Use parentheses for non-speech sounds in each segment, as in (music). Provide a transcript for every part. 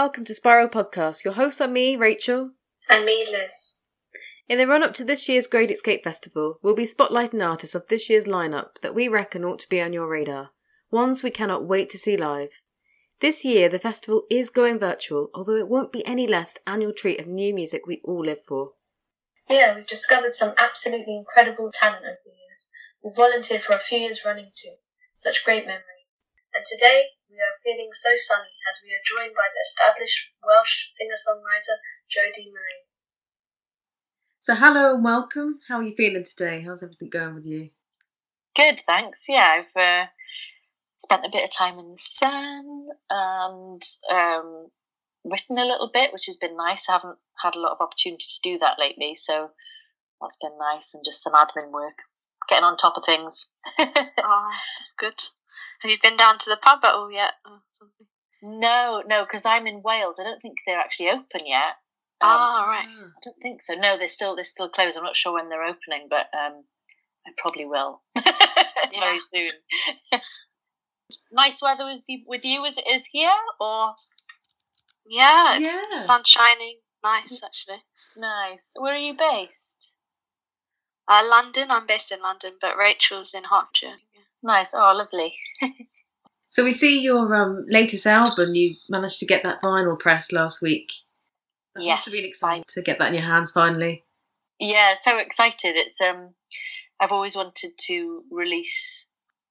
welcome to Spiral Podcast. Your hosts are me, Rachel. And me, Liz. In the run up to this year's Great Escape Festival, we'll be spotlighting artists of this year's lineup that we reckon ought to be on your radar, ones we cannot wait to see live. This year, the festival is going virtual, although it won't be any less annual treat of new music we all live for. Yeah, we've discovered some absolutely incredible talent over the years. We've volunteered for a few years running too. Such great memories. And today, we are feeling so sunny as we are joined by the established Welsh singer-songwriter Jodie Marie. So, hello and welcome. How are you feeling today? How's everything going with you? Good, thanks. Yeah, I've uh, spent a bit of time in the sun and um, written a little bit, which has been nice. I haven't had a lot of opportunity to do that lately, so that's been nice and just some admin work, getting on top of things. oh, (laughs) that's good. Have you been down to the pub at all yet? No, no, because I'm in Wales. I don't think they're actually open yet. Um, oh, right. I don't think so. No, they're still they're still closed. I'm not sure when they're opening, but um, I probably will (laughs) very soon. (laughs) nice weather with you, with you as it is here, or yeah, it's yeah. sun shining. Nice, actually. Nice. Where are you based? Uh, London. I'm based in London, but Rachel's in Hertfordshire. Nice. Oh, lovely. so we see your um, latest album. You managed to get that vinyl press last week. That yes, must have been exciting to get that in your hands finally. Yeah, so excited. It's um, I've always wanted to release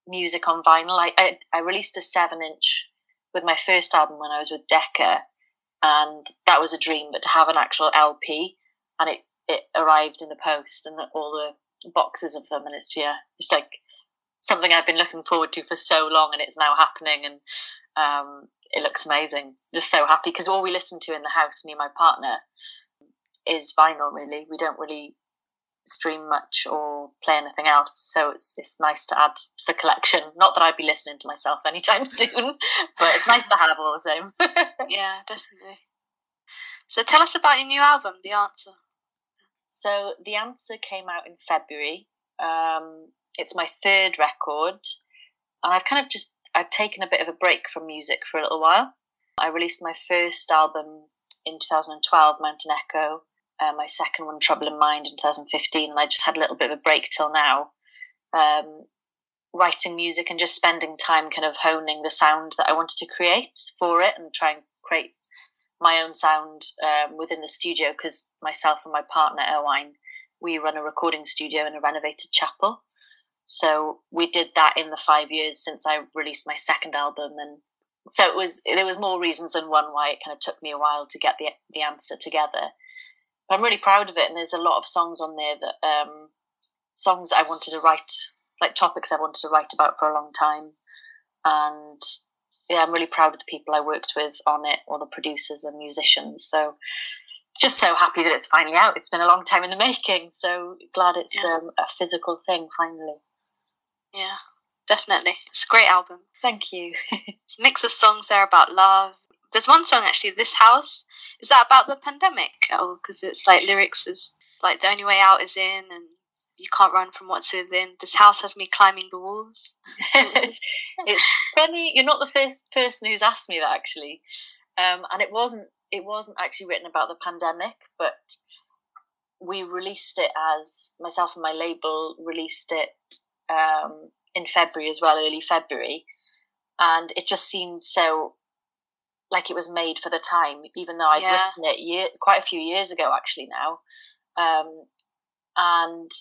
music on vinyl. I I, I released a seven inch with my first album when I was with Decca, and that was a dream. But to have an actual LP, and it it arrived in the post, and all the boxes of them, and it's yeah, it's like something I've been looking forward to for so long, and it's now happening, and um, it looks amazing. Just so happy because all we listen to in the house, me and my partner, is vinyl. Really, we don't really stream much or play anything else, so it's it's nice to add to the collection. Not that I'd be listening to myself anytime (laughs) soon, but it's nice to have all the same. yeah, definitely. So tell us about your new album, The Answer. So The Answer came out in February. Um, it's my third record, and I've kind of just I've taken a bit of a break from music for a little while. I released my first album in 2012, Mountain Echo. Uh, my second one, Trouble in Mind, in 2015, and I just had a little bit of a break till now, um, writing music and just spending time kind of honing the sound that I wanted to create for it and try and create my own sound um, within the studio because myself and my partner Owain, we run a recording studio in a renovated chapel. So we did that in the five years since I released my second album, and so it was there was more reasons than one why it kind of took me a while to get the the answer together. But I'm really proud of it, and there's a lot of songs on there that um, songs that I wanted to write, like topics I wanted to write about for a long time, and yeah, I'm really proud of the people I worked with on it, all the producers and musicians. So just so happy that it's finally out. It's been a long time in the making, so glad it's yeah. um, a physical thing finally. Yeah, definitely. It's a great album. Thank you. (laughs) it's a mix of songs there about love. There's one song actually, This House. Is that about the pandemic? Oh, because it's like lyrics is like the only way out is in and you can't run from what's within. This house has me climbing the walls. it's, (laughs) it's funny. You're not the first person who's asked me that actually, um, and it wasn't. It wasn't actually written about the pandemic, but we released it as myself and my label released it um, in February as well, early February, and it just seemed so like it was made for the time, even though I'd yeah. written it year, quite a few years ago actually now, um, and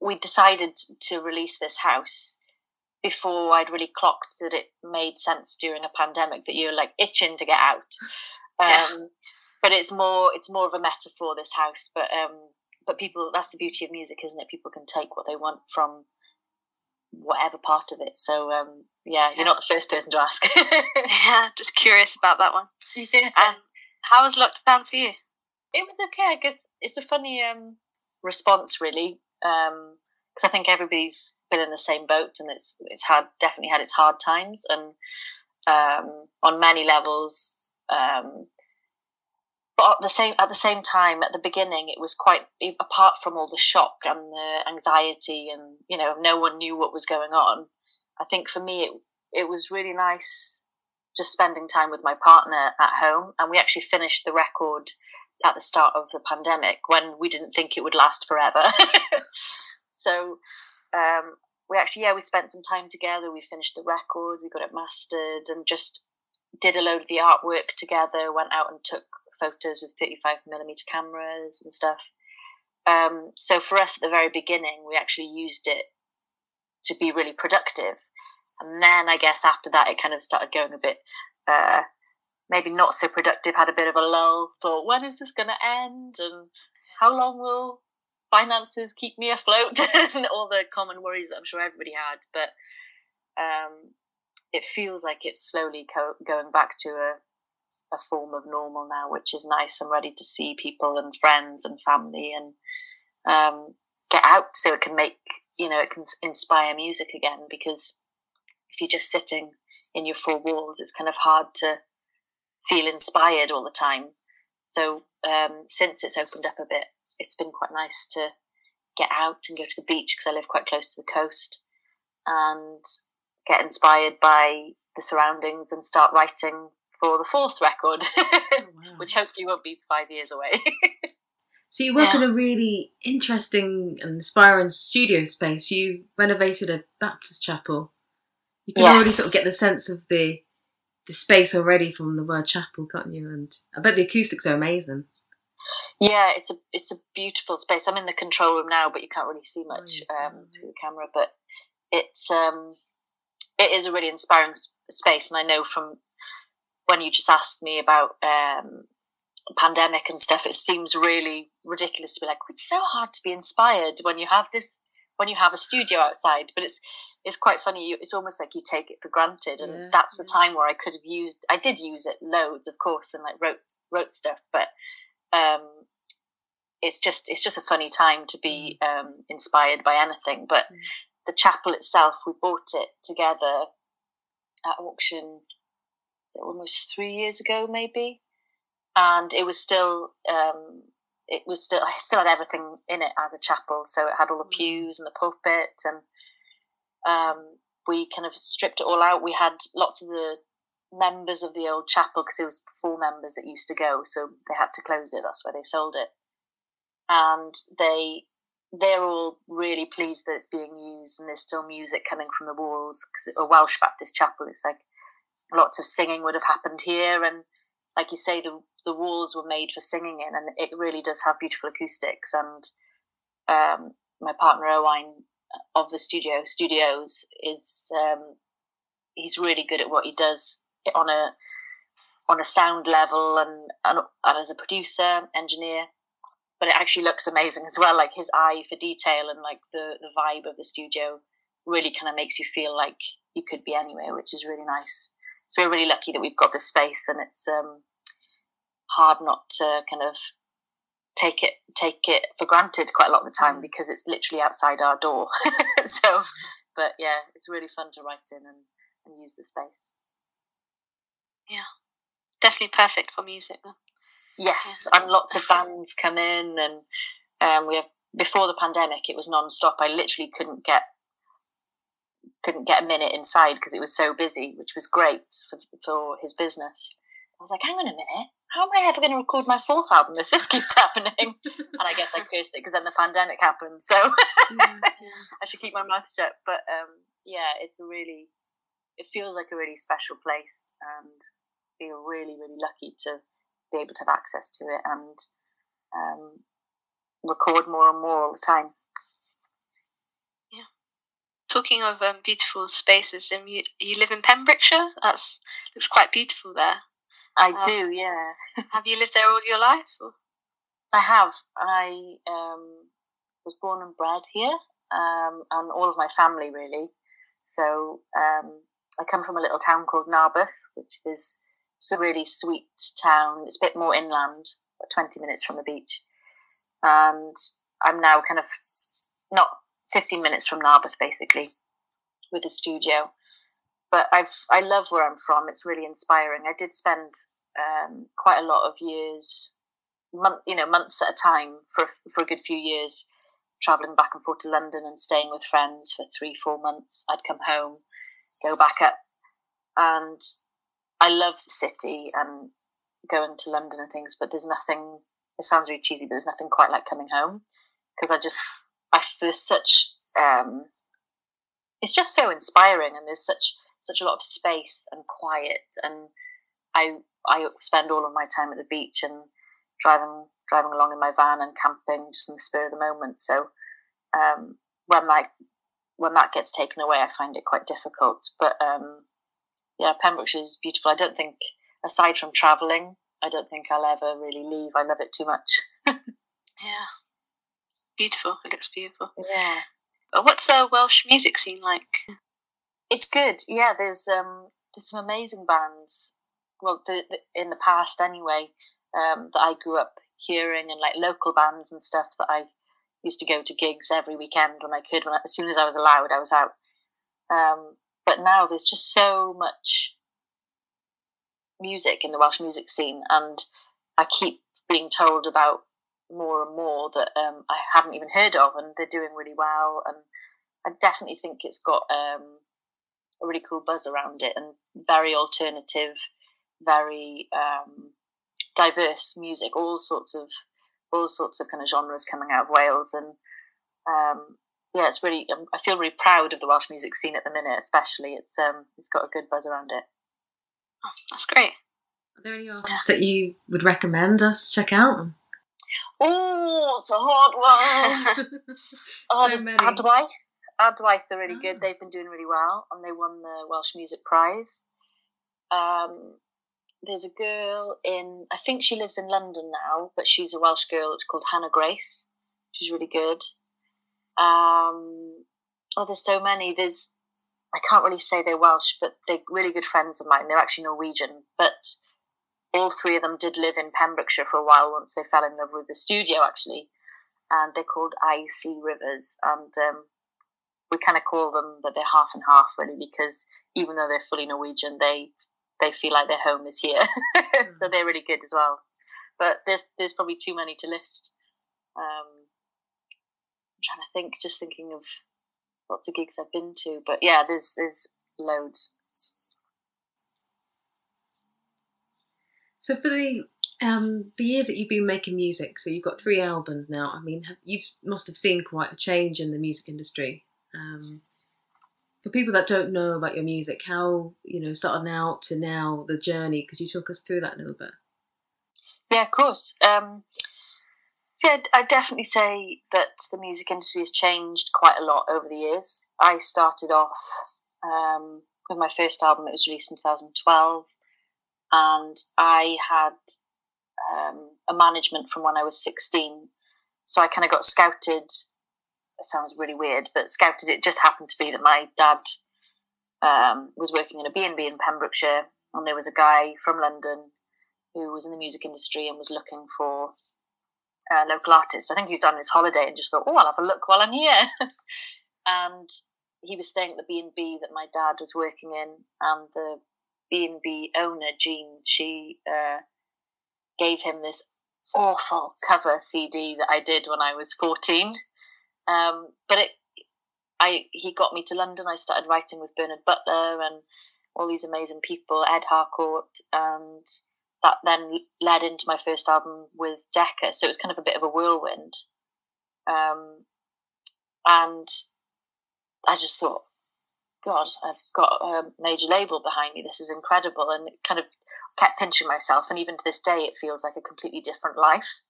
we decided to release this house before I'd really clocked that it made sense during a pandemic that you're like itching to get out. Um, yeah. But it's more it's more of a metaphor this house, but um, but people that's the beauty of music, isn't it? People can take what they want from whatever part of it. So um, yeah, you're not the first person to ask. (laughs) yeah, just curious about that one. Yeah. And how was lockdown for you? It was okay. I guess it's a funny um, response, really, because um, I think everybody's been in the same boat, and it's it's had definitely had its hard times, and um, on many levels. But at the same at the same time, at the beginning, it was quite apart from all the shock and the anxiety, and you know, no one knew what was going on. I think for me, it it was really nice just spending time with my partner at home. And we actually finished the record at the start of the pandemic when we didn't think it would last forever. (laughs) so um, we actually, yeah, we spent some time together. We finished the record, we got it mastered, and just did a load of the artwork together. Went out and took photos with 35 millimeter cameras and stuff. Um, so for us at the very beginning, we actually used it to be really productive. And then I guess after that, it kind of started going a bit, uh, maybe not so productive, had a bit of a lull, thought, when is this going to end? And how long will finances keep me afloat? (laughs) and all the common worries that I'm sure everybody had. But um, it feels like it's slowly co- going back to a, a form of normal now, which is nice. I'm ready to see people and friends and family and um, get out so it can make, you know, it can inspire music again because if you're just sitting in your four walls, it's kind of hard to feel inspired all the time. So um, since it's opened up a bit, it's been quite nice to get out and go to the beach because I live quite close to the coast and get inspired by the surroundings and start writing for the fourth record, oh, (laughs) wow. which hopefully won't be five years away. so you work yeah. in a really interesting and inspiring studio space. You renovated a Baptist chapel. You can yes. already sort of get the sense of the the space already from the word chapel, can't you? And I bet the acoustics are amazing. Yeah, it's a it's a beautiful space. I'm in the control room now, but you can't really see much oh, um, through the camera. But it's um, it is a really inspiring space, and I know from when you just asked me about um, pandemic and stuff, it seems really ridiculous to be like, it's so hard to be inspired when you have this when you have a studio outside. But it's it's quite funny. It's almost like you take it for granted, and yeah, that's the time where I could have used. I did use it loads, of course, and like wrote wrote stuff, but um, it's just it's just a funny time to be mm. um, inspired by anything. But mm the chapel itself, we bought it together at auction almost three years ago, maybe, and it was still um, it was still (laughs) it still had everything in it as a chapel. So it had all the mm. pews and the pulpit, and um, we kind of stripped it all out. We had lots of the members of the old chapel because it was four members that used to go, so they had to close it. That's why they sold it, and they they're all really pleased that it's being used and there's still music coming from the walls because a Welsh Baptist chapel, it's like lots of singing would have happened here. And like you say, the, the walls were made for singing in and it really does have beautiful acoustics. And um, my partner Owain of the studio, Studios, is um, he's really good at what he does on a on a sound level and, and, and as a producer, engineer but it actually looks amazing as well. Like his eye for detail and like the the vibe of the studio really kind of makes you feel like you could be anywhere, which is really nice. So we're really lucky that we've got this space, and it's um, hard not to kind of take it take it for granted quite a lot of the time mm. because it's literally outside our door. (laughs) so, but yeah, it's really fun to write in and, and use the space. Yeah, definitely perfect for music. Yes, and lots of bands come in, and um, we have before the pandemic, it was non-stop. I literally couldn't get couldn't get a minute inside because it was so busy, which was great for, for his business. I was like, hang on a minute, how am I ever going to record my fourth album if this keeps (laughs) happening? and I guess I (laughs) cursed it because then the pandemic happened. So (laughs) yeah, I should keep my mouth shut. But um, yeah, it's a really, it feels like a really special place and feel really, really lucky to be able to have access to it and um, record more and more all the time. Yeah. Talking of um, beautiful spaces, um, you, you live in Pembrokeshire. That's looks quite beautiful there. I um, do, yeah. have you lived there all your life? Or? I have. I um, was born and bred here, um, and all of my family really. So um, I come from a little town called Narberth, which is it's a really sweet town. It's a bit more inland, 20 minutes from the beach. And I'm now kind of not 15 minutes from Narberth, basically, with a studio. But I've I love where I'm from. It's really inspiring. I did spend um, quite a lot of years, month, you know, months at a time for for a good few years, traveling back and forth to London and staying with friends for three, four months. I'd come home, go back up, and I love the city and going to London and things, but there's nothing. It sounds really cheesy, but there's nothing quite like coming home because I just I feel such. Um, it's just so inspiring, and there's such such a lot of space and quiet, and I I spend all of my time at the beach and driving driving along in my van and camping just in the spur of the moment. So um, when like when that gets taken away, I find it quite difficult. But um, yeah, Pembrokeshire is beautiful. I don't think, aside from travelling, I don't think I'll ever really leave. I love it too much. (laughs) yeah, beautiful. It looks beautiful. Yeah. What's the Welsh music scene like? It's good. Yeah, there's um, there's some amazing bands. Well, the, the, in the past anyway, um, that I grew up hearing, and like local bands and stuff that I used to go to gigs every weekend when I could. When I, as soon as I was allowed, I was out. Um, but now there's just so much music in the Welsh music scene, and I keep being told about more and more that um, I haven't even heard of, and they're doing really well. And I definitely think it's got um, a really cool buzz around it, and very alternative, very um, diverse music, all sorts of all sorts of kind of genres coming out of Wales, and um, yeah, it's really. Um, I feel really proud of the Welsh music scene at the minute, especially. It's um, it's got a good buzz around it. Oh, that's great. Are there any artists that you would recommend us check out? Oh, it's a hard one. (laughs) oh, So many. Adwaith. Adwaith are really good. Ah. They've been doing really well, and they won the Welsh Music Prize. Um, there's a girl in, I think she lives in London now, but she's a Welsh girl. It's called Hannah Grace. She's really good. Um, oh, there's so many. There's, I can't really say they're Welsh, but they're really good friends of mine. They're actually Norwegian, but all three of them did live in Pembrokeshire for a while once they fell in love with the studio, actually. And they're called IC Rivers. And um, we kind of call them that they're half and half, really, because even though they're fully Norwegian, they they feel like their home is here. (laughs) so they're really good as well. But there's there's probably too many to list. Um, trying to think, just thinking of lots of gigs I've been to. But yeah, there's there's loads. So for the um, the years that you've been making music, so you've got three albums now. I mean, have, you must have seen quite a change in the music industry. Um, for people that don't know about your music, how you know starting out to now the journey, could you talk us through that a little bit? Yeah, of course. Um, yeah, I'd definitely say that the music industry has changed quite a lot over the years. I started off um, with my first album, it was released in 2012, and I had um, a management from when I was 16. So I kind of got scouted. It sounds really weird, but scouted. It just happened to be that my dad um, was working in a B&B in Pembrokeshire, and there was a guy from London who was in the music industry and was looking for uh, local artist. I think he was on his holiday and just thought, oh, I'll have a look while I'm here. (laughs) and he was staying at the B&B that my dad was working in, and the B&B owner, Jean, she uh, gave him this awful cover CD that I did when I was 14. Um, but it, I, he got me to London. I started writing with Bernard Butler and all these amazing people, Ed Harcourt, and that then led into my first album with Decca. So it was kind of a bit of a whirlwind. Um, and I just thought, God, I've got a major label behind me. This is incredible. And kind of kept pinching myself. And even to this day, it feels like a completely different life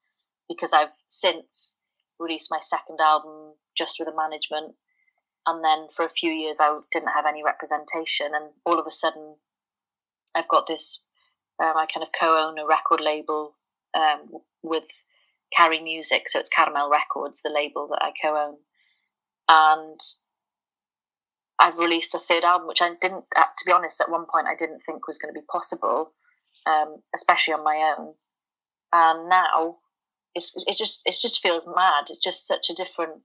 because I've since released my second album just with a management. And then for a few years, I didn't have any representation. And all of a sudden, I've got this, um, I kind of co own a record label um, with Carry Music. So it's Caramel Records, the label that I co own. And I've released a third album, which I didn't, uh, to be honest, at one point I didn't think was going to be possible, um, especially on my own. And now it's it just it just feels mad. It's just such a different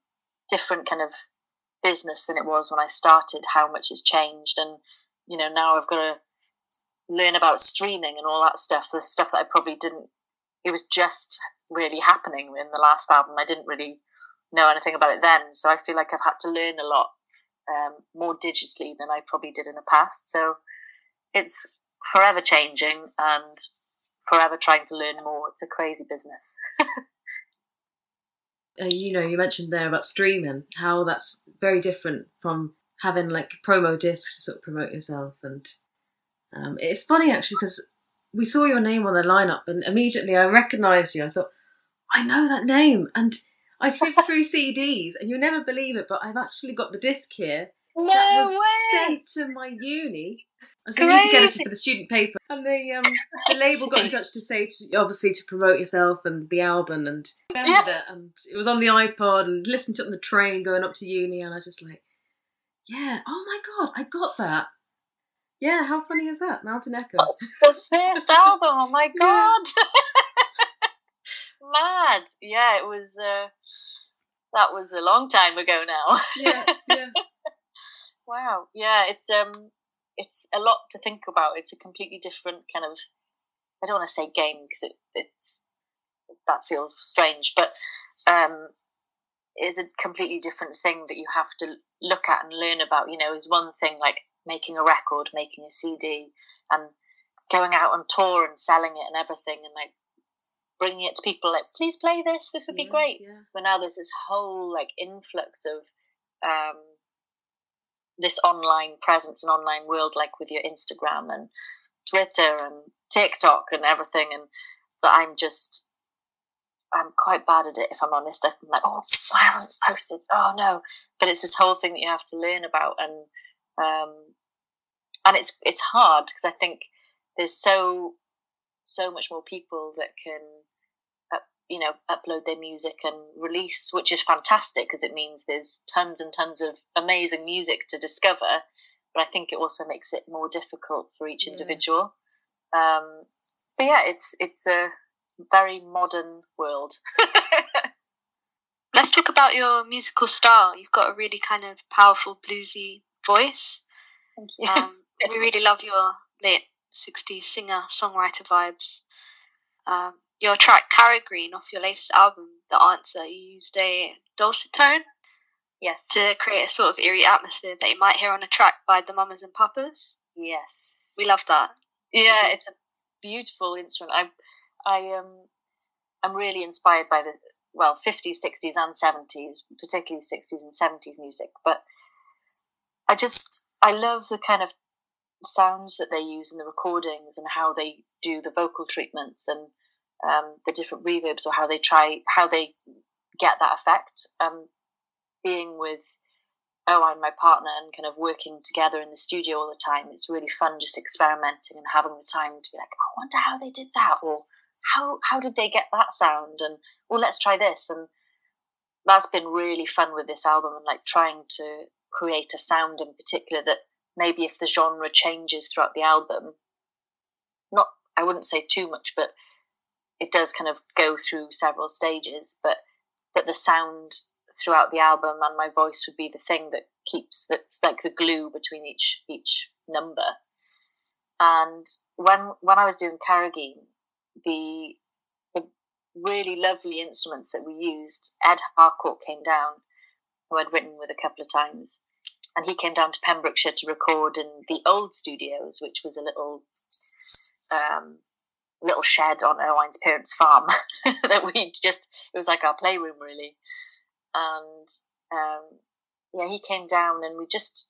different kind of business than it was when I started. How much has changed, and you know now I've got to learn about streaming and all that stuff. The stuff that I probably didn't. It was just really happening in the last album. I didn't really know anything about it then, so I feel like I've had to learn a lot um, more digitally than I probably did in the past. So it's forever changing and forever trying to learn more. It's a crazy business. (laughs) uh, you know, you mentioned there about streaming, how that's very different from having like promo discs to sort of promote yourself. And um, it's funny actually because we saw your name on the lineup and immediately I recognised you. I thought, I know that name. And I sift (laughs) through CDs and you'll never believe it, but I've actually got the disc here. No that was way! sent to my uni. I was the music editor for the student paper, and the um, the (laughs) label got in touch to say, to, obviously, to promote yourself and the album, and remembered it, and it was on the iPod, and listened to it on the train going up to uni, and I was just like, yeah, oh my god, I got that. Yeah, how funny is that? Mountain Echo. That's the first album. Oh my (laughs) god! (laughs) Mad. Yeah, it was. Uh, that was a long time ago now. yeah, yeah. (laughs) Wow. Yeah, it's um, it's a lot to think about. It's a completely different kind of. I don't want to say game because it, it's that feels strange, but um, is a completely different thing that you have to look at and learn about. You know, is one thing like making a record, making a CD, and going out on tour and selling it and everything, and like bringing it to people. Like, please play this. This would be great. Yeah. But now there's this whole like influx of um, this online presence and online world, like with your Instagram and Twitter and TikTok and everything, and that I'm just I'm quite bad at it if I'm honest. I'm like, oh, I haven't posted. Oh no! But it's this whole thing that you have to learn about, and um, and it's it's hard because I think there's so so much more people that can up, you know upload their music and release, which is fantastic because it means there's tons and tons of amazing music to discover. But I think it also makes it more difficult for each individual. Um, but yeah, it's it's a very modern world. (laughs) Let's talk about your musical style. You've got a really kind of powerful bluesy voice. Thank you. Um, we (laughs) really love your late 60s singer songwriter vibes. Um, your track Carrageen off your latest album, The Answer, you used a dulcitone yes. to create a sort of eerie atmosphere that you might hear on a track by the Mamas and Papas. Yes. We love that. Yeah, it's a beautiful instrument. I, I um, I'm really inspired by the well, 50s, 60s, and 70s, particularly 60s and 70s music. But I just I love the kind of sounds that they use in the recordings and how they do the vocal treatments and um, the different reverbs or how they try how they get that effect. Um, being with oh, I'm my partner and kind of working together in the studio all the time. It's really fun just experimenting and having the time to be like, I wonder how they did that, or how how did they get that sound, and well, let's try this. And that's been really fun with this album and like trying to create a sound in particular that maybe if the genre changes throughout the album, not I wouldn't say too much, but it does kind of go through several stages, but that the sound throughout the album and my voice would be the thing that keeps that's like the glue between each each number. And when when I was doing Carrageen, the the really lovely instruments that we used, Ed Harcourt came down, who I'd written with a couple of times, and he came down to Pembrokeshire to record in the old studios, which was a little um, little shed on Owain's parents' farm (laughs) that we just it was like our playroom really. And um, yeah, he came down and we just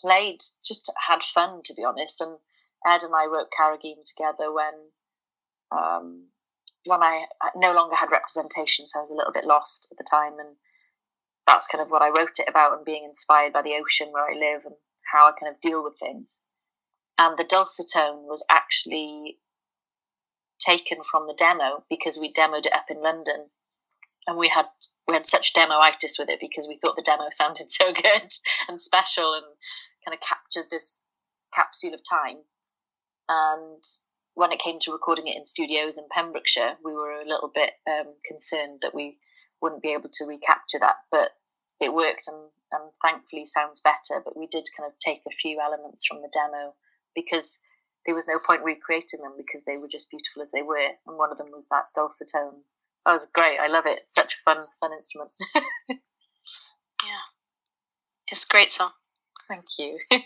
played, just had fun to be honest. And Ed and I wrote Carrageen together when um, when I no longer had representation, so I was a little bit lost at the time, and that's kind of what I wrote it about and being inspired by the ocean where I live and how I kind of deal with things. And the dulcitone was actually taken from the demo because we demoed it up in London and we had we had such demoitis with it because we thought the demo sounded (laughs) so good and special and kind of captured this capsule of time. And when it came to recording it in studios in Pembrokeshire, we were a little bit um, concerned that we wouldn't be able to recapture that, but it worked and, and thankfully sounds better. But we did kind of take a few elements from the demo because there was no point recreating them because they were just beautiful as they were. And one of them was that dulcitone that was great. I love it. Such a fun, fun instrument. (laughs) Yeah. It's a great song. Thank you. (laughs) Can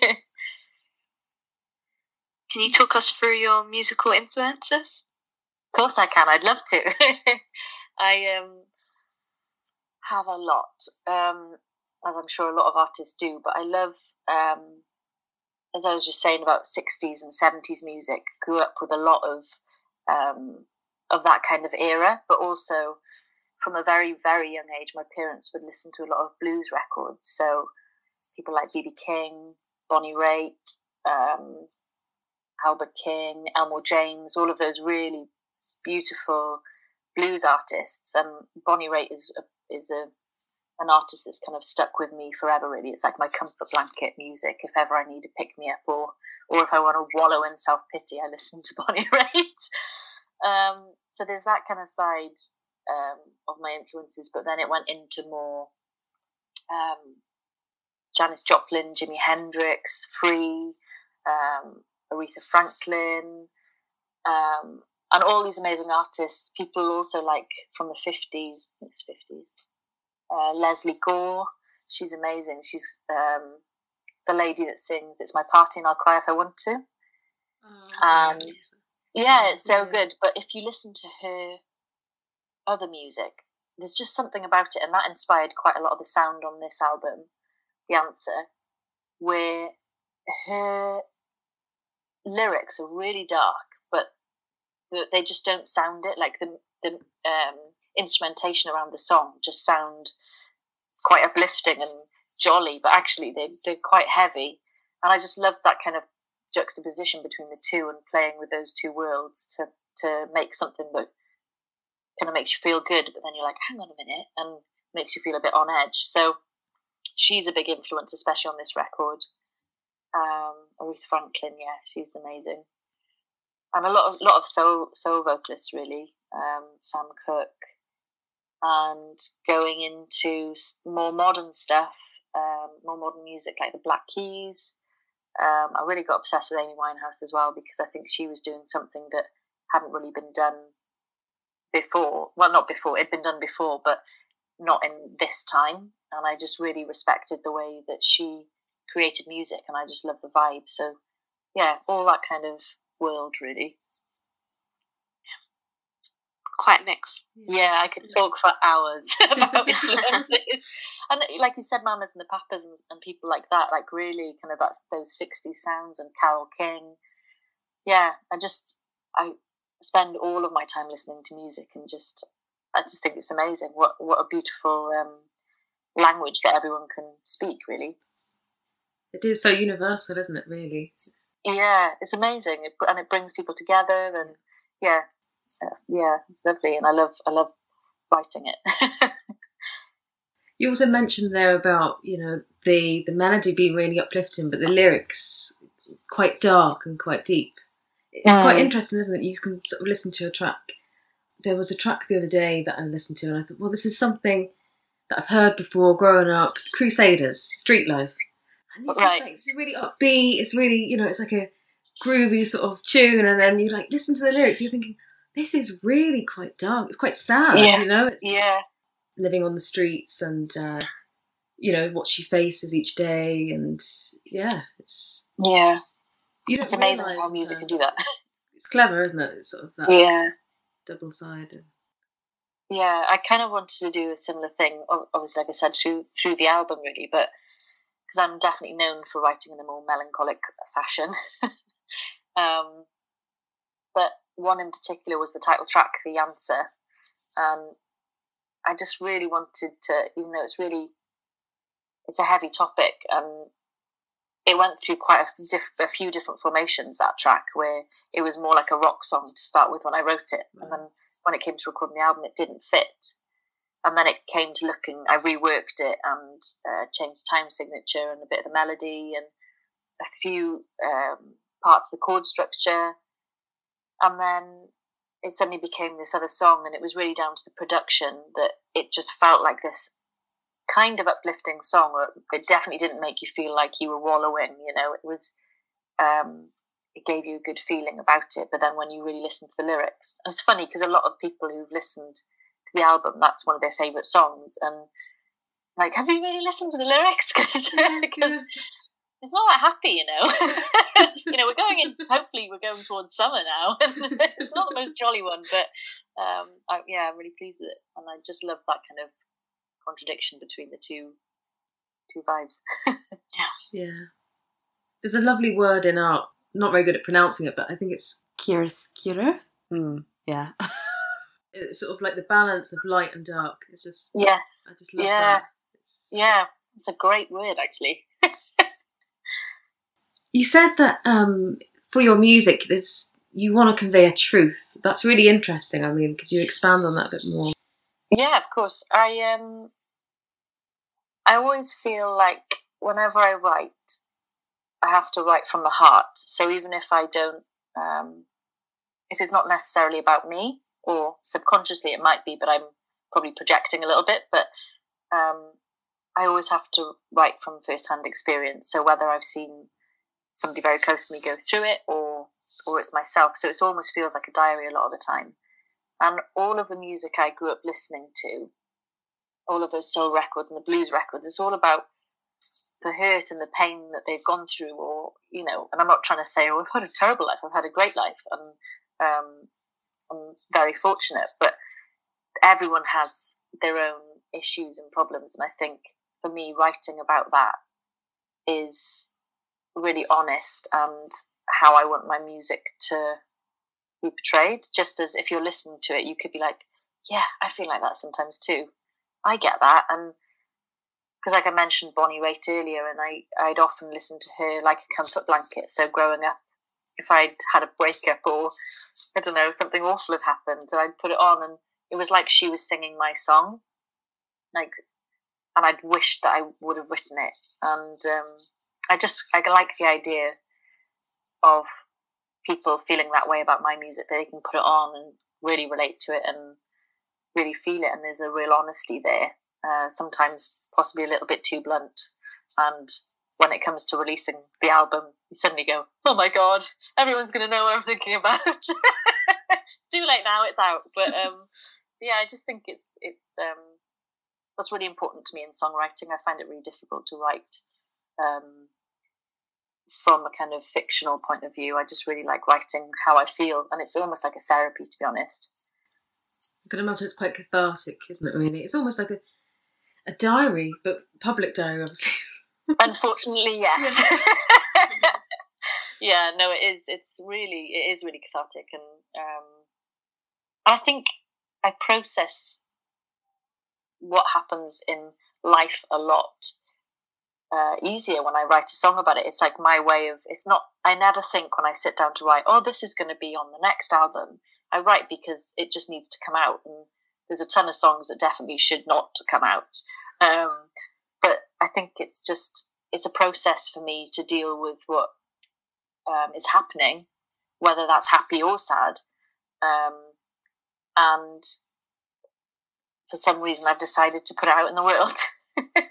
you talk us through your musical influences? Of course I can. I'd love to. (laughs) I um, have a lot, um, as I'm sure a lot of artists do. But I love, um, as I was just saying about 60s and 70s music. Grew up with a lot of um, of that kind of era, but also from a very very young age, my parents would listen to a lot of blues records. So people like BB King, Bonnie Raitt, um, Albert King, Elmore James, all of those really beautiful blues artists. And Bonnie Raitt is a, is a an artist that's kind of stuck with me forever. Really, it's like my comfort blanket music. If ever I need to pick me up, or or if I want to wallow in self pity, I listen to (laughs) Bonnie Raitt. Um, so there's that kind of side um, of my influences, but then it went into more um, Janis Joplin, Jimi Hendrix, Free, um, Aretha Franklin, um, and all these amazing artists. People also like from the 50s, it's 50s. Uh, Lesley Gore, she's amazing. She's um, the lady that sings "It's My Party and I'll Cry If I Want to." Oh, and yeah, it's so good. But if you listen to her other music, there's just something about it, and that inspired quite a lot of the sound on this album, The Answer, where her lyrics are really dark, they just don't sound it. Like the the um, instrumentation around the song just sound quite uplifting and jolly, but actually they they're quite heavy. And I just love that kind of juxtaposition between the two and playing with those two worlds to to make something that kind of makes you feel good, but then you're like, hang on a minute, and makes you feel a bit on edge. So she's a big influence, especially on this record. Um, Aretha Franklin, yeah, she's amazing, and a lot of lot of soul soul vocalists really. Um, Sam Cooke, and going into more modern stuff, um, more modern music like the Black Keys. Um, I really got obsessed with Amy Winehouse as well because I think she was doing something that hadn't really been done before. Well, not before; it'd been done before, but not in this time. And I just really respected the way that she created music, and I just love the vibe. So, yeah, all that kind of world, really. Quite mixed. Yeah, I could talk for hours (laughs) about (laughs) influences. and like you said, Mamas and the Papas and, and people like that, like really kind of that, those sixty sounds and Carole King. Yeah, I just, I spend all of my time listening to music and just, I just think it's amazing. What, what a beautiful um, language that everyone can speak, really. It is so universal, isn't it? Really. Yeah, it's amazing, it, and it brings people together, and yeah, uh, yeah, it's lovely, and I love, I love writing it. (laughs) you also mentioned there about you know the the melody being really uplifting, but the lyrics quite dark and quite deep. It's mm. quite interesting, isn't it? You can sort of listen to a track. There was a track the other day that I listened to, and I thought, well, this is something that I've heard before growing up. Crusaders, Street Life right. Like, it's really upbeat. It's really, you know, it's like a groovy sort of tune, and then you like listen to the lyrics. You're thinking, this is really quite dark. It's quite sad. Yeah. You know. It's yeah. Living on the streets and uh, you know what she faces each day, and yeah, it's yeah. You it's amazing how music can do that. (laughs) It's clever, isn't it? It's sort of that yeah double sided. Yeah, I kind of wanted to do a similar thing. Obviously, like I said, through through the album, really, but because I'm definitely known for writing in a more melancholic fashion. (laughs) um, but one in particular was the title track, The Answer. Um, I just really wanted to, even though it's really, it's a heavy topic, and it went through quite a, diff- a, few different formations, that track, where it was more like a rock song to start with when I wrote it. And then when it came to recording the album, it didn't fit and then it came to looking. I reworked it and uh, changed the time signature and a bit of the melody and a few um, parts of the chord structure, and then it suddenly became this other song. And it was really down to the production that it just felt like this kind of uplifting song. It definitely didn't make you feel like you were wallowing. You know, it was. Um, it gave you a good feeling about it, but then when you really listen to the lyrics, and it's funny because a lot of people who've listened the album, that's one of their favourite songs. And like, have you really listened to the lyrics? (laughs) Because it's not that happy, you know. (laughs) you know, we're going in. Hopefully, we're going towards summer now. (laughs) it's not the most jolly one, but um, I, yeah, I'm really pleased with it, and I just love that kind of contradiction between the two two vibes. yeah, yeah. There's a lovely word in art. Not very good at pronouncing it, but I think it's chiaroscuro. Mm, yeah. It's sort of like the balance of light and dark. It's just yeah. I just love yeah. that. It's, yeah, it's a great word actually. (laughs) you said that um, for your music, there's you want to convey a truth. That's really interesting. I mean, could you expand on that a bit more? Yeah, of course. I um, I always feel like whenever I write, I have to write from the heart. So even if I don't, um, if it's not necessarily about me, or subconsciously it might be, but I'm probably projecting a little bit. But um, I always have to write from first-hand experience. So whether I've seen somebody very close to me go through it, or or it's myself, so it almost feels like a diary a lot of the time. And all of the music I grew up listening to, all of those soul records and the blues records, it's all about the hurt and the pain that they've gone through, or you know. And I'm not trying to say, "Oh, I've had a terrible life. I've had a great life," and um, I'm very fortunate. But everyone has their own issues and problems, and I think for me, writing about that is really honest and how I want my music to be portrayed. Just as if you're listening to it, you could be like, "Yeah, I feel like that sometimes too." I get that, and because like I mentioned Bonnie Raitt earlier, and I I'd often listen to her like a comfort blanket. So growing up, if I'd had a breakup or I don't know something awful had happened, and I'd put it on, and it was like she was singing my song, like, and I'd wished that I would have written it, and um, I just I like the idea of people feeling that way about my music. They can put it on and really relate to it and really feel it, and there's a real honesty there. Uh, sometimes possibly a little bit too blunt. And when it comes to releasing the album, you suddenly go, "Oh my god, everyone's going to know what I'm thinking about." (laughs) it's too late now; it's out. But (laughs) um, yeah, I just think it's it's um, that's really important to me in songwriting. I find it really difficult to write um, from a kind of fictional point of view. I just really like writing how I feel, and it's almost like a therapy, to be honest. I can imagine it's quite cathartic, isn't it? Really, it's almost like a a diary, but public diary, obviously. (laughs) Unfortunately, yes. (laughs) yeah, no, it is. It's really, it is really cathartic, and um, I think I process what happens in life a lot uh, easier when I write a song about it. It's like my way of. It's not. I never think when I sit down to write, oh, this is going to be on the next album. I write because it just needs to come out, and there's a ton of songs that definitely should not come out. Um, I think it's just it's a process for me to deal with what um, is happening, whether that's happy or sad. Um, and for some reason, I've decided to put it out in the world. (laughs)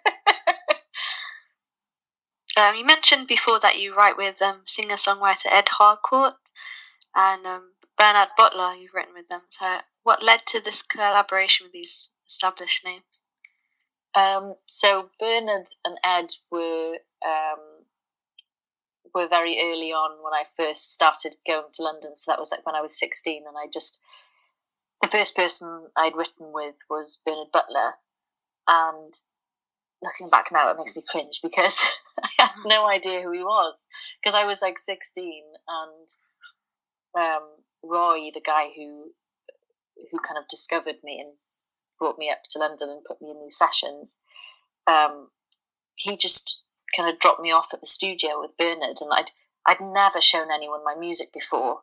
um, you mentioned before that you write with um, singer songwriter Ed Harcourt and um, Bernard Butler. You've written with them. So, what led to this collaboration with these established names? Um, so Bernard and Ed were um, were very early on when I first started going to London. So that was like when I was sixteen, and I just the first person I'd written with was Bernard Butler, and looking back now, it makes me cringe because (laughs) I had no idea who he was because I was like sixteen, and um, Roy, the guy who who kind of discovered me and brought me up to London and put me in these sessions, um, he just kind of dropped me off at the studio with Bernard, and I'd I'd never shown anyone my music before.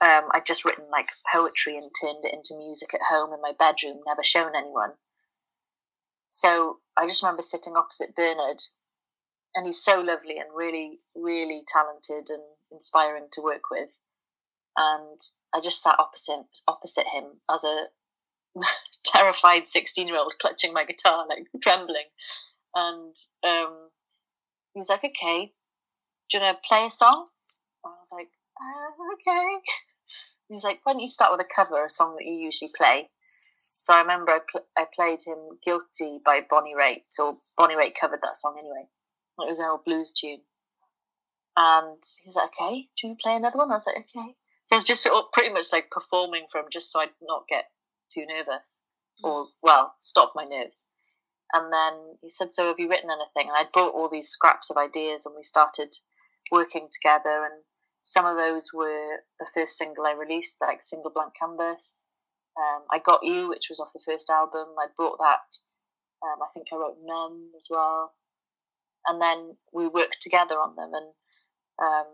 Um, I'd just written like poetry and turned it into music at home in my bedroom, never shown anyone. So I just remember sitting opposite Bernard, and he's so lovely and really, really talented and inspiring to work with. And I just sat opposite opposite him as a (laughs) terrified 16 year old clutching my guitar, like trembling. And um, he was like, okay, do you want to play a song? And I was like, uh, okay. He was like, why don't you start with a cover, a song that you usually play? So I remember I, pl- I played him Guilty by Bonnie Raitt, or Bonnie Raitt covered that song anyway. It was an old blues tune. And he was like, okay, do you want to play another one? I was like, okay. So I was just sort of pretty much like performing for him just so I'd not get too nervous or, well, stop my nerves. And then he said, so have you written anything? And I'd brought all these scraps of ideas and we started working together. And some of those were the first single I released, like Single Blank Canvas. Um, I Got You, which was off the first album. I brought that. Um, I think I wrote Numb as well. And then we worked together on them. And um,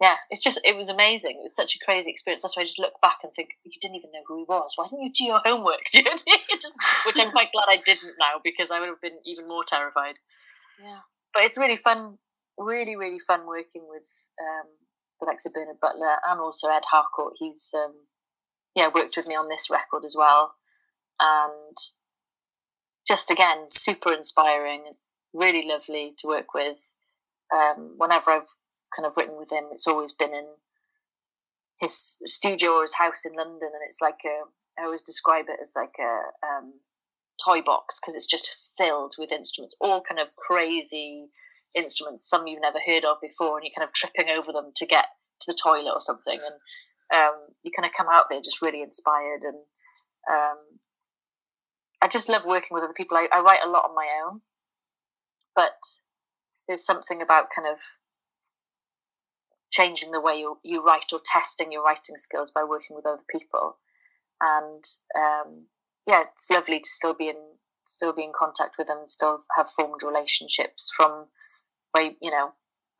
yeah, it's just, it was amazing. It was such a crazy experience. That's why I just look back and think, you didn't even know who he was. Why didn't you do your homework? (laughs) (laughs) just, which I'm quite glad I didn't now because I would have been even more terrified. Yeah. But it's really fun, really, really fun working with um, of Bernard Butler and also Ed Harcourt. He's, um, yeah, worked with me on this record as well. And just again, super inspiring, really lovely to work with. Um, whenever I've kind of written with him, it's always been in his studio or his house in London, and it's like a. I always describe it as like a um, toy box because it's just filled with instruments, all kind of crazy instruments, some you've never heard of before, and you're kind of tripping over them to get to the toilet or something, and um, you kind of come out there just really inspired, and um, I just love working with other people. I, I write a lot on my own, but there's something about kind of changing the way you, you write or testing your writing skills by working with other people. And um, yeah, it's lovely to still be in still be in contact with them still have formed relationships from way you know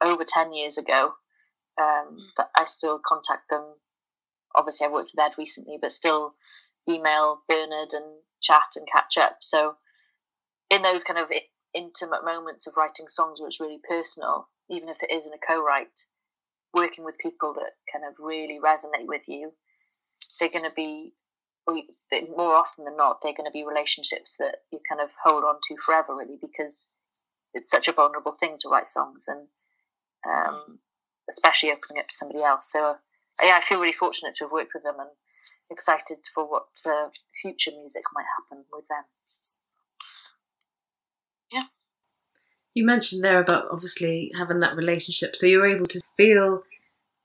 over ten years ago. Um, that I still contact them. Obviously, I worked with Ed recently, but still email Bernard and chat and catch up. So, in those kind of intimate moments of writing songs where it's really personal, even if it is in a co-write, working with people that kind of really resonate with you, they're going to be more often than not they're going to be relationships that you kind of hold on to forever, really, because it's such a vulnerable thing to write songs and um, especially opening up to somebody else. So yeah, I feel really fortunate to have worked with them and excited for what uh, future music might happen with them. Yeah. You mentioned there about obviously having that relationship, so you're able to feel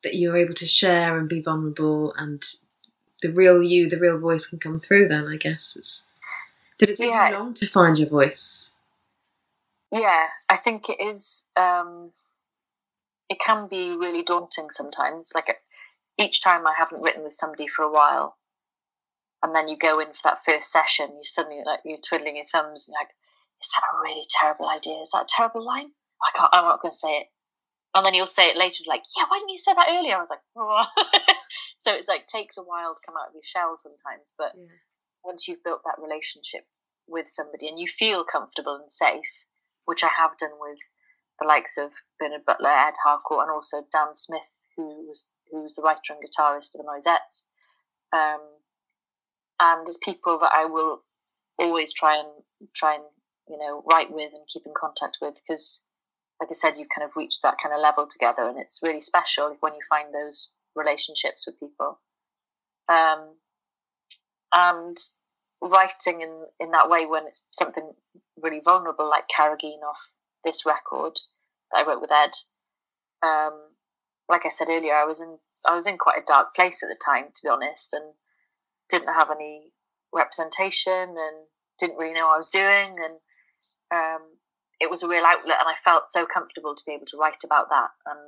that you're able to share and be vulnerable, and the real you, the real voice, can come through. Then I guess it's. Did it take yeah, you long to find your voice? Yeah, I think it is. Um, it can be really daunting sometimes. Like each time I haven't written with somebody for a while, and then you go in for that first session, you suddenly like you're twiddling your thumbs and you're like, is that a really terrible idea? Is that a terrible line? I can't. I'm not going to say it. And then you'll say it later, like, yeah, why didn't you say that earlier? I was like, oh. (laughs) so it's like takes a while to come out of your shell sometimes, but yeah. once you've built that relationship with somebody and you feel comfortable and safe, which I have done with the likes of Bernard Butler, Ed Harcourt, and also Dan Smith, who was who was the writer and guitarist of the Noisettes. Um, and there's people that I will always try and try and you know write with and keep in contact with because like I said you kind of reach that kind of level together and it's really special when you find those relationships with people. Um, and writing in in that way when it's something really vulnerable like Carrageen off this record that I wrote with Ed um, like I said earlier I was in I was in quite a dark place at the time to be honest and didn't have any representation and didn't really know what I was doing and um, it was a real outlet and I felt so comfortable to be able to write about that and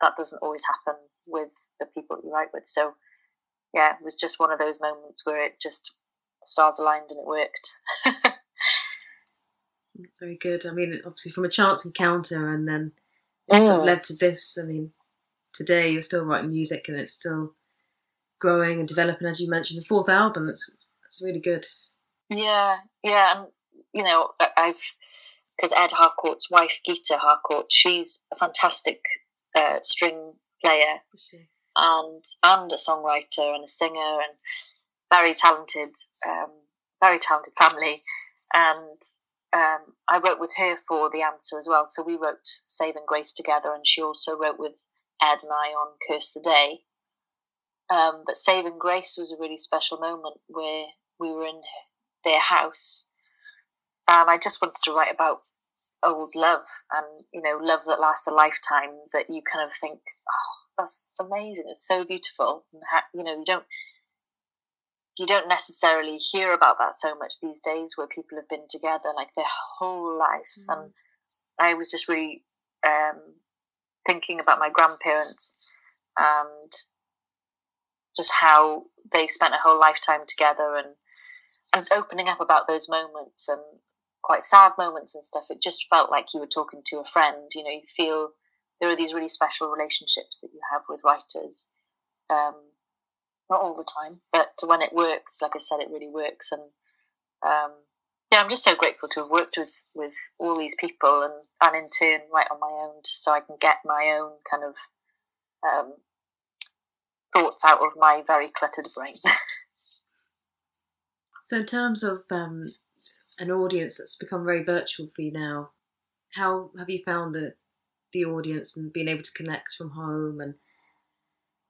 that doesn't always happen with the people you write with so yeah it was just one of those moments where it just stars aligned and it worked That's (laughs) very good. I mean, obviously, from a chance encounter, and then this of led to this. I mean, today you're still writing music, and it's still growing and developing, as you mentioned. The fourth album, that's that's really good. Yeah, yeah, and you know, I've because Ed Harcourt's wife, Gita Harcourt, she's a fantastic uh, string player and and a songwriter and a singer and very talented, um, very talented family. And um, I wrote with her for the answer as well. So we wrote Saving Grace together, and she also wrote with Ed and I on Curse the Day. Um, but Saving Grace was a really special moment where we were in their house and I just wanted to write about old love and you know love that lasts a lifetime that you kind of think oh that's amazing. It's so beautiful. And ha- you know you don't you don't necessarily hear about that so much these days where people have been together like their whole life. Mm. and i was just really um, thinking about my grandparents and just how they spent a whole lifetime together and and opening up about those moments and quite sad moments and stuff, it just felt like you were talking to a friend. You know, you feel there are these really special relationships that you have with writers. Um, not all the time, but when it works, like I said, it really works. And um, yeah, I'm just so grateful to have worked with with all these people and and in turn write on my own, just so I can get my own kind of um, thoughts out of my very cluttered brain. (laughs) so, in terms of um, an audience that's become very virtual for you now. How have you found the the audience and being able to connect from home and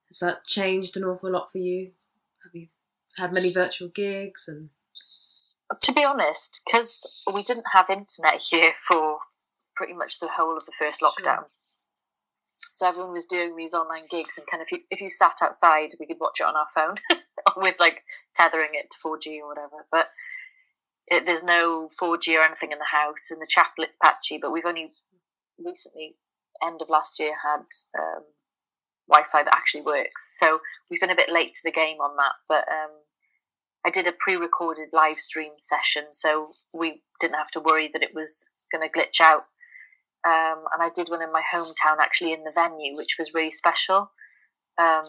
has that changed an awful lot for you? Have you had many virtual gigs and to be honest, because we didn't have internet here for pretty much the whole of the first lockdown. Sure. So everyone was doing these online gigs, and kind of if you, if you sat outside, we could watch it on our phone (laughs) with like tethering it to 4G or whatever. But it, there's no 4G or anything in the house. In the chapel, it's patchy, but we've only recently, end of last year, had um, Wi-Fi that actually works. So we've been a bit late to the game on that, but um, I did a pre-recorded live stream session, so we didn't have to worry that it was going to glitch out. Um, and I did one in my hometown, actually in the venue, which was really special. Um,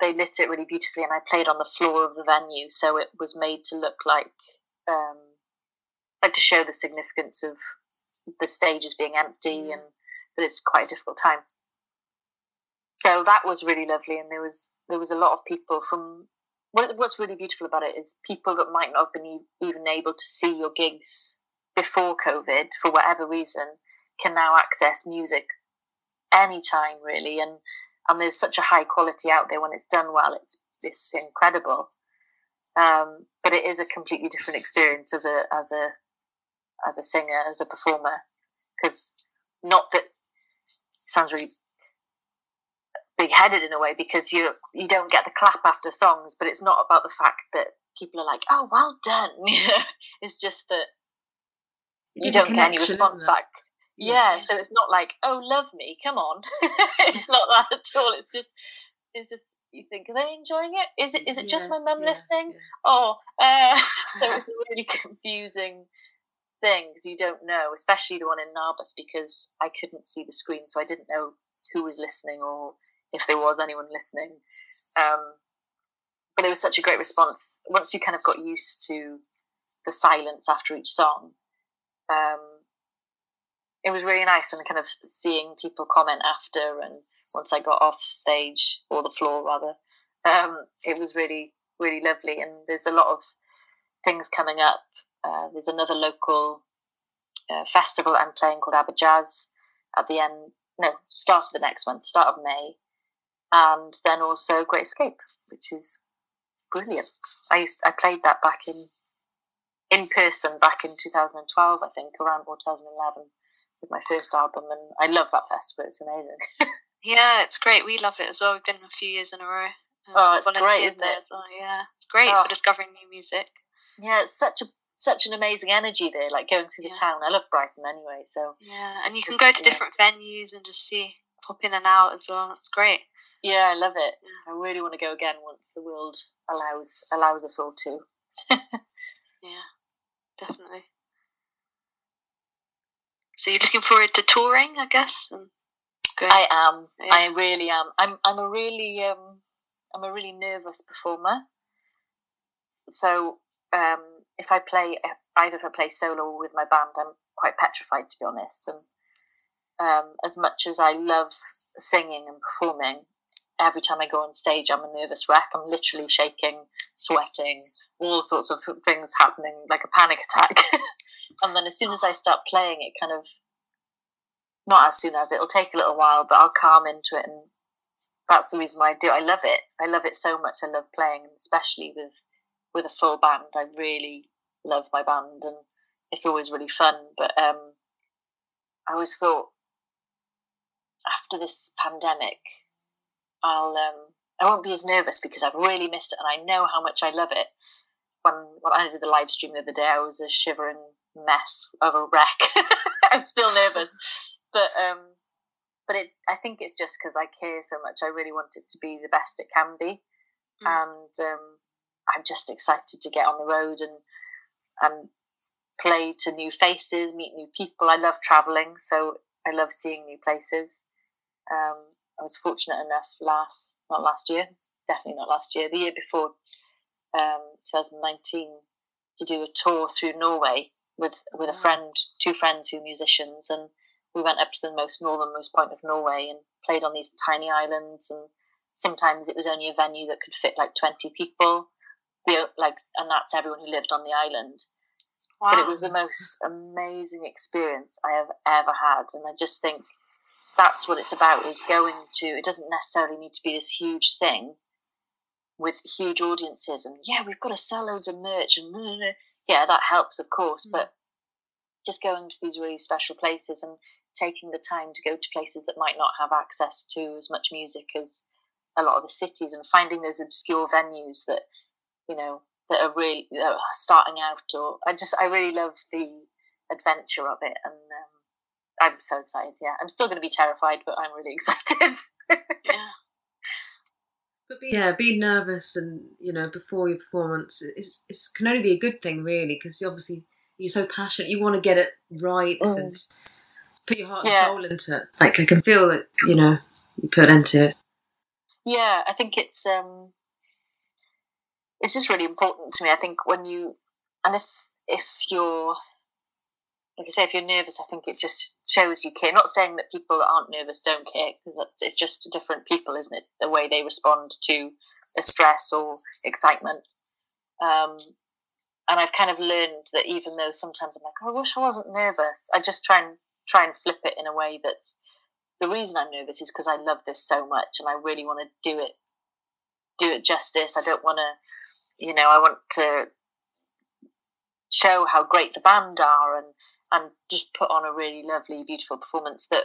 they lit it really beautifully, and I played on the floor of the venue, so it was made to look like um, like to show the significance of the stages being empty mm. and that it's quite a difficult time. So that was really lovely, and there was there was a lot of people from. What, what's really beautiful about it is people that might not have been even able to see your gigs before COVID for whatever reason can now access music anytime really, and and there's such a high quality out there when it's done well. It's it's incredible. Um, but it is a completely different experience as a as a as a singer, as a performer, because not that sounds really big headed in a way because you you don't get the clap after songs, but it's not about the fact that people are like, "Oh, well done." (laughs) it's just that you don't get any response back. Yeah, yeah, so it's not like, "Oh, love me, come on." (laughs) it's not that at all. It's just it's just you think, are they enjoying it? Is it is it yeah, just my mum yeah, listening? Yeah. Oh, uh, (laughs) so (laughs) it's a really confusing thing because you don't know, especially the one in Narberth because I couldn't see the screen, so I didn't know who was listening or if there was anyone listening. Um, but it was such a great response. Once you kind of got used to the silence after each song, um, it was really nice and kind of seeing people comment after and once I got off stage or the floor rather, um, it was really really lovely. And there's a lot of things coming up. Uh, there's another local uh, festival I'm playing called Aberjazz at the end, no, start of the next month, start of May, and then also Great Escape, which is brilliant. I used I played that back in in person back in 2012, I think, around 2011 with my first album, and I love that festival. It's amazing. (laughs) yeah, it's great. We love it as well. We've been a few years in a row. Um, oh, it's great, isn't it? Well. Yeah, it's great oh. for discovering new music. Yeah, it's such a such an amazing energy there. Like going through the town. I love Brighton anyway, so yeah, and you can just, go to yeah. different venues and just see pop in and out as well. It's great. Yeah, I love it. Yeah. I really want to go again once the world allows allows us all to. (laughs) yeah, definitely. So you're looking forward to touring, I guess. I am. Yeah. I really am. I'm. I'm a really. Um, I'm a really nervous performer. So um, if I play, either if I play solo or with my band, I'm quite petrified to be honest. And um, as much as I love singing and performing, every time I go on stage, I'm a nervous wreck. I'm literally shaking, sweating, all sorts of things happening, like a panic attack. (laughs) and then as soon as I start playing, it kind of not as soon as it'll take a little while, but I'll calm into it, and that's the reason why I do. I love it. I love it so much. I love playing, especially with with a full band. I really love my band, and it's always really fun. But um, I always thought after this pandemic, I'll um, I won't be as nervous because I've really missed it and I know how much I love it. When when I did the live stream the other day, I was a shivering mess of a wreck. (laughs) I'm still nervous, but um, but it I think it's just because I care so much. I really want it to be the best it can be, mm. and um, I'm just excited to get on the road and and play to new faces, meet new people. I love traveling, so I love seeing new places. Um, I was fortunate enough last, not last year, definitely not last year, the year before, um, 2019, to do a tour through Norway with with a friend, two friends who are musicians, and we went up to the most northernmost point of Norway and played on these tiny islands. And sometimes it was only a venue that could fit like 20 people. We, like, and that's everyone who lived on the island. Wow. But it was the most amazing experience I have ever had, and I just think that's what it's about is going to it doesn't necessarily need to be this huge thing with huge audiences and yeah we've got to sell loads of merch and yeah that helps of course mm. but just going to these really special places and taking the time to go to places that might not have access to as much music as a lot of the cities and finding those obscure venues that you know that are really that are starting out or i just i really love the adventure of it and um, I'm so excited. Yeah, I'm still going to be terrified, but I'm really (laughs) excited. yeah. But be, yeah, being nervous and you know before your performance, it's it can only be a good thing, really, because obviously you're so passionate. You want to get it right mm. and put your heart yeah. and soul into it. Like I can feel that you know you put into it. Yeah, I think it's um, it's just really important to me. I think when you and if if you're like I say, if you're nervous, I think it just shows you care. Not saying that people that aren't nervous don't care, because it's just different people, isn't it? The way they respond to a stress or excitement. Um, and I've kind of learned that even though sometimes I'm like, oh, I wish I wasn't nervous, I just try and try and flip it in a way that's the reason I'm nervous is because I love this so much and I really want to do it, do it justice. I don't want to, you know, I want to show how great the band are and and just put on a really lovely, beautiful performance that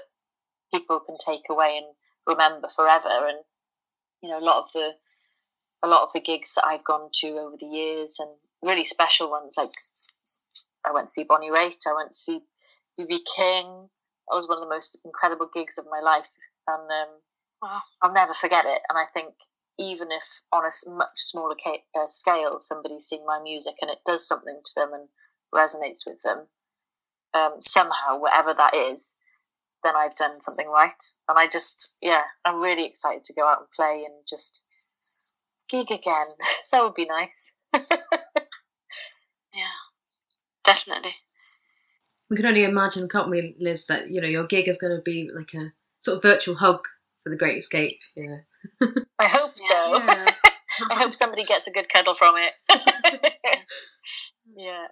people can take away and remember forever. And you know, a lot of the a lot of the gigs that I've gone to over the years, and really special ones, like I went to see Bonnie Raitt, I went to see BB King. That was one of the most incredible gigs of my life, and um, wow. I'll never forget it. And I think even if on a much smaller uh, scale, somebody's seeing my music and it does something to them and resonates with them, um, somehow, whatever that is, then I've done something right. And I just, yeah, I'm really excited to go out and play and just gig again. (laughs) that would be nice. (laughs) yeah, definitely. We can only imagine, can't we, Liz, that you know your gig is going to be like a sort of virtual hug for the Great Escape. Yeah. (laughs) I hope so. Yeah. I hope somebody gets a good cuddle from it. yeah.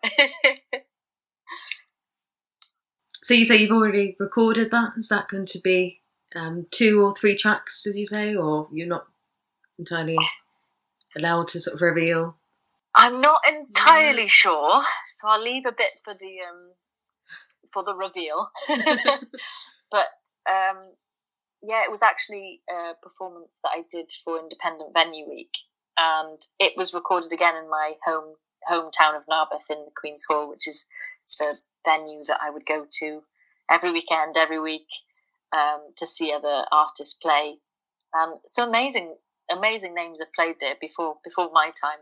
So you say you've already recorded that? Is that going to be um, two or three tracks, did you say, or you're not entirely allowed to sort of reveal? I'm not entirely sure, so I'll leave a bit for the um, for the reveal. (laughs) but um, yeah, it was actually a performance that I did for Independent Venue Week, and it was recorded again in my home hometown of Narberth in the Queen's Hall, which is the venue that I would go to every weekend, every week, um, to see other artists play. Um, so amazing, amazing names have played there before before my time.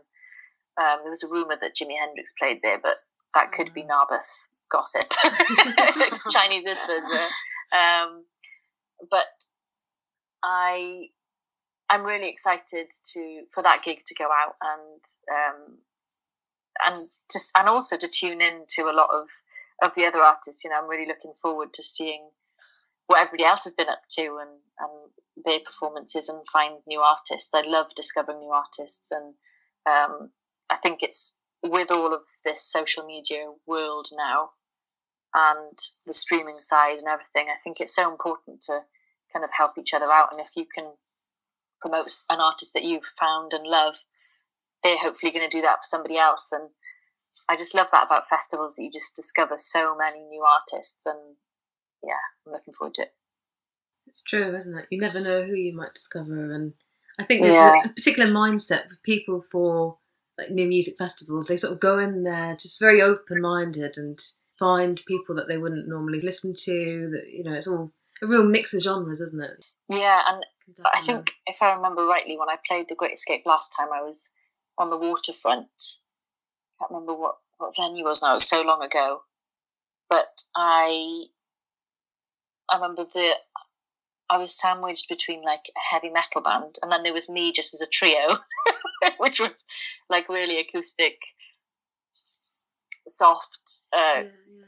Um, there was a rumor that Jimi Hendrix played there, but that could be mm. Narberth gossip, (laughs) (laughs) Chinese influence. Um, but I, I'm really excited to for that gig to go out and um, and just and also to tune in to a lot of of the other artists. You know, I'm really looking forward to seeing what everybody else has been up to and, and their performances and find new artists. I love discovering new artists, and um, I think it's with all of this social media world now and the streaming side and everything. I think it's so important to kind of help each other out, and if you can promote an artist that you've found and love, they're hopefully going to do that for somebody else, and I just love that about festivals that you just discover so many new artists and yeah, I'm looking forward to it. It's true, isn't it? You never know who you might discover, and I think there's Yeah. a, a particular mindset for people for like new music festivals. They sort of go in there just very open-minded and find people that they wouldn't normally listen to. That you know, it's all a real mix of genres, isn't it? Yeah, and I think if I remember rightly, when I played the Great Escape last time, I was on the waterfront. Can't remember what what venue was now. It was so long ago, but I I remember the I was sandwiched between like a heavy metal band, and then there was me just as a trio, (laughs) which was like really acoustic, soft. Uh, yeah, yeah.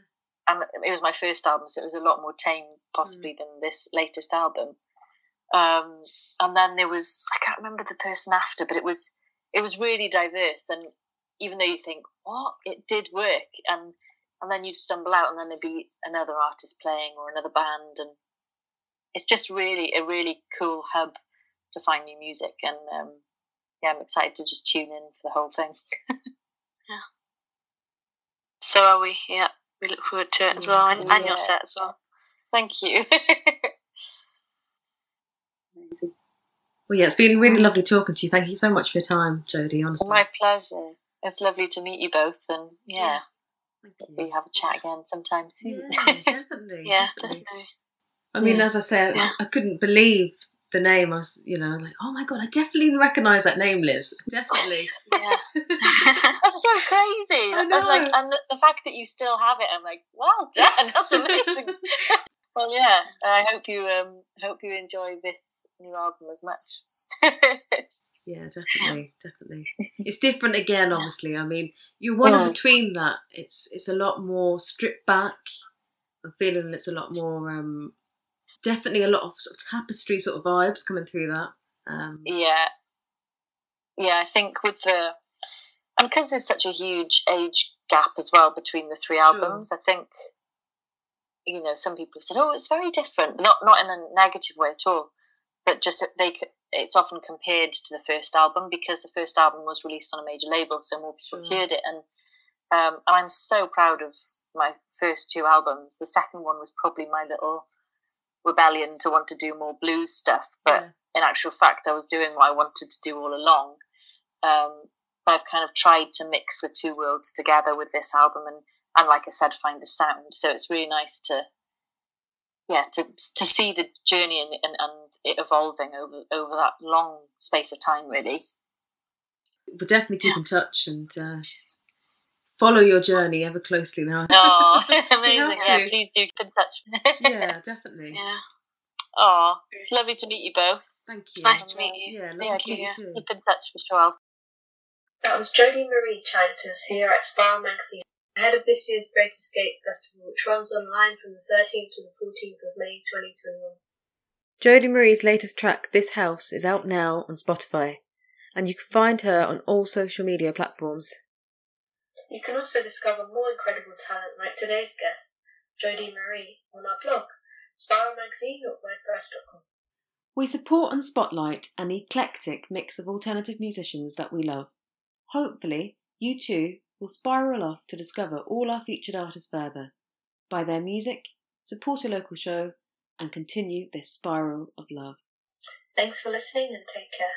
and it was my first album, so it was a lot more tame, possibly, than this latest album. Um, and then there was I can't remember the person after, but it was it was really diverse. And even though you think what it did work, and and then you'd stumble out, and then there'd be another artist playing or another band, and it's just really a really cool hub to find new music. And um, yeah, I'm excited to just tune in for the whole thing. (laughs) Yeah. So are we? Yeah, we look forward to it as Yeah. well, and, and your set as well. Thank you. (laughs) Well, yeah, it's been really lovely talking to you. Thank you so much for your time, Jodie. Honestly, My pleasure. It's lovely to meet you both, and yeah, Thank we have a chat again sometime soon. Yeah, (laughs) definitely. Yeah, definitely. definitely. I mean, Yeah. as I said, Yeah. I couldn't believe the name. I was, you know, like, oh my god, I definitely recognise that name, Liz. Definitely. Yeah. (laughs) (laughs) That's so crazy. I And like, and the, the fact that you still have it, I'm like, well done. That's amazing. well, yeah. I hope you um hope you enjoy this new album as much. Yeah, (laughs) definitely, definitely. It's different again, obviously. I mean, you one in Yeah. between that. It's it's a lot more stripped back. I'm feeling it's a lot more. um Definitely a lot of sort of tapestry sort of vibes coming through that. Um, yeah, yeah. I think with the and because there's such a huge age gap as well between the three albums, I think you know some people have said, "Oh, it's very different," not not in a negative way at all, but just they it's often compared to the first album because the first album was released on a major label, so more people Sure. heard it, and um, and I'm so proud of my first two albums. The second one was probably my little rebellion to want to do more blues stuff, but yeah. in actual fact, I was doing what I wanted to do all along. Um, but I've kind of tried to mix the two worlds together with this album, and and like I said, find a sound. So it's really nice to, yeah, to to see the journey and and, and it evolving over over that long space of time, really. We'll definitely keep in touch and uh, follow your journey ever closely now. Oh, (laughs) (laughs) amazing! Yeah, please do keep in touch. yeah, (laughs) definitely. Yeah. Oh, it's lovely to meet you both. Thank you. It's nice to meet you. Yeah, lovely Yeah, to meet you keep- too. Keep in touch for sure. That was Jodie Marie Chanters here at Spiral Magazine, ahead of this year's Great Escape Festival, which runs online from the 13th to the 14th of May 2021. Jodie Marie's latest track, This House, is out now on Spotify, and you can find her on all social media platforms. You can also discover more incredible talent like today's guest, Jodie Marie, on our blog, spiralmagazine.wordpress.com. We support and spotlight an eclectic mix of alternative musicians that we love. Hopefully, you too will spiral off to discover all our featured artists further, buy their music, support a local show, and continue this spiral of love. Thanks for listening and take care.